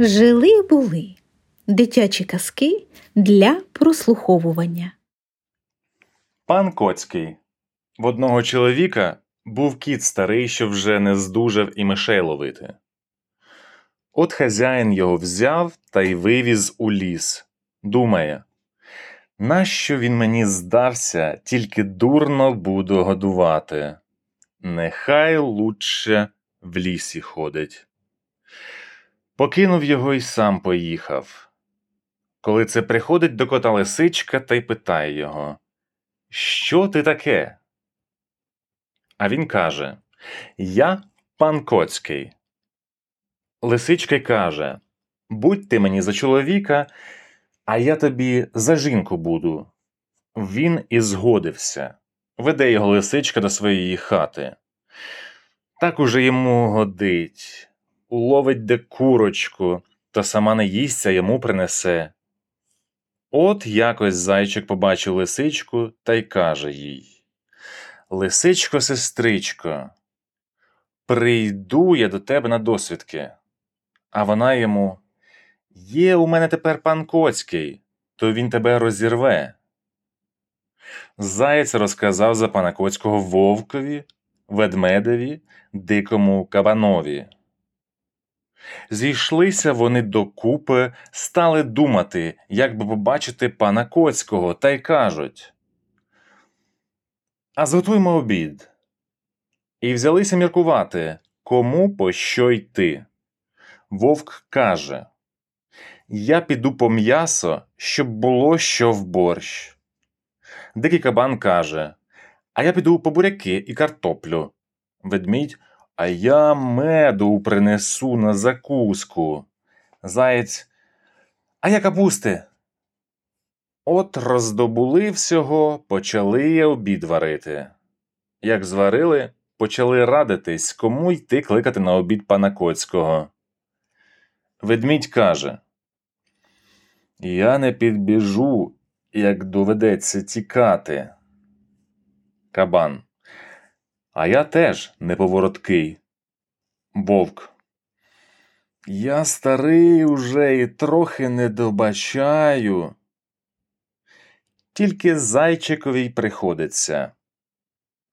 Жили були дитячі казки для прослуховування. Пан Коцький. В одного чоловіка був кіт старий, що вже не здужав і мишей ловити. От хазяїн його взяв та й вивіз у ліс. Думає, нащо він мені здався, тільки дурно буду годувати. Нехай лучше в лісі ходить. Покинув його й сам поїхав. Коли це приходить до кота лисичка та й питає його Що ти таке? А він каже Я пан Коцький. Лисичка каже Будь ти мені за чоловіка, а я тобі за жінку буду. Він і згодився. Веде його лисичка до своєї хати. Так уже йому годить, уловить де курочку, та сама не їсться йому принесе. От якось зайчик побачив лисичку та й каже їй Лисичко, сестричко, прийду я до тебе на досвідки. А вона йому Є у мене тепер пан Коцький, то він тебе розірве. Заєць розказав за пана Коцького вовкові, ведмедеві, дикому кабанові. Зійшлися вони докупи, стали думати, як би побачити пана Коцького, та й кажуть А зготуймо обід. І взялися міркувати, кому по що йти. Вовк каже Я піду по м'ясо, щоб було що в борщ. Дикий кабан каже А я піду по буряки і картоплю. Ведмідь а я меду принесу на закуску. Заєць. А я капусти. От роздобули всього, почали обід варити. Як зварили, почали радитись, кому йти кликати на обід пана Коцького. Ведмідь каже Я не підбіжу, як доведеться тікати. Кабан. А я теж неповороткий. Вовк. Я старий уже і трохи не добачаю. Тільки зайчикові приходиться.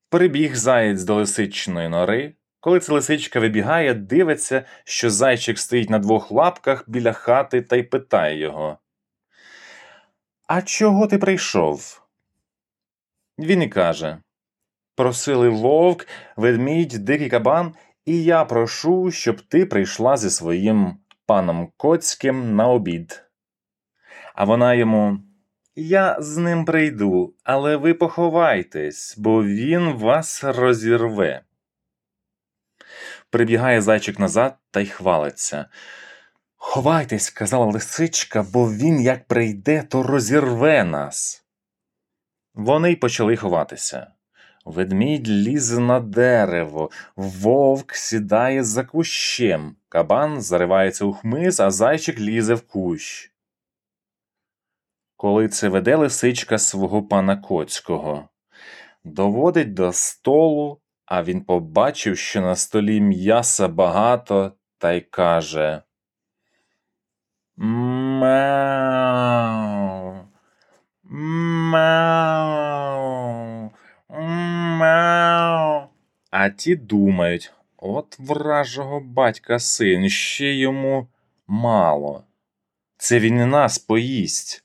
Прибіг заєць до лисичної нори. Коли ця лисичка вибігає, дивиться, що зайчик стоїть на двох лапках біля хати та й питає його. А чого ти прийшов? Він і каже Просили вовк, ведмідь, дикий кабан, і я прошу, щоб ти прийшла зі своїм паном Коцьким на обід. А вона йому Я з ним прийду, але ви поховайтесь, бо він вас розірве. Прибігає зайчик назад та й хвалиться. Ховайтесь, казала лисичка, бо він, як прийде, то розірве нас. Вони й почали ховатися. Ведмідь лізе на дерево, вовк сідає за кущем, кабан заривається у хмиз, а зайчик лізе в кущ. Коли це веде лисичка свого пана Коцького, доводить до столу, а він побачив, що на столі м'яса багато, та й каже Мяу. А ті думають от вражого батька син, ще йому мало. Це він і нас поїсть.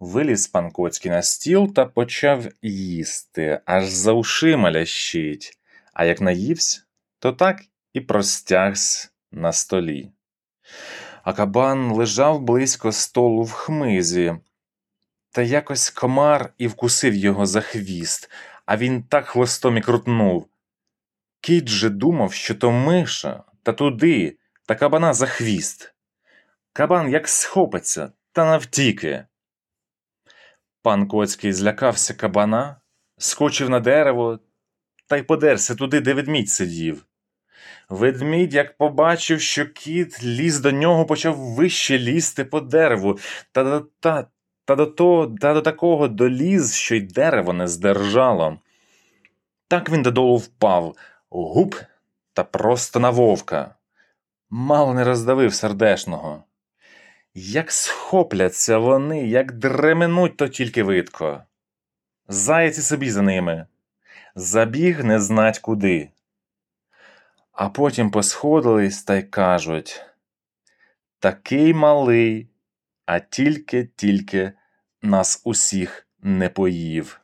Виліз пан Коцький на стіл та почав їсти, аж за ушима лящить, а як наївсь, то так і простягсь на столі. А кабан лежав близько столу в хмизі, та якось комар і вкусив його за хвіст, а він так хвостом і крутнув. Кіт же думав, що то миша, та туди, та кабана за хвіст. Кабан як схопиться та навтіки. Пан Коцький злякався кабана, скочив на дерево та й подерся туди, де ведмідь сидів. Ведмідь, як побачив, що кіт ліз до нього, почав вище лізти по дереву, та та, та, до того, та до такого доліз, що й дерево не здержало. Так він додолу впав, гуп та просто на вовка. мало не роздавив сердешного. Як схопляться вони, як дременуть, то тільки видко. Заяці собі за ними. Забіг не знать куди. А потім посходились та й кажуть такий малий, а тільки-тільки нас усіх не поїв.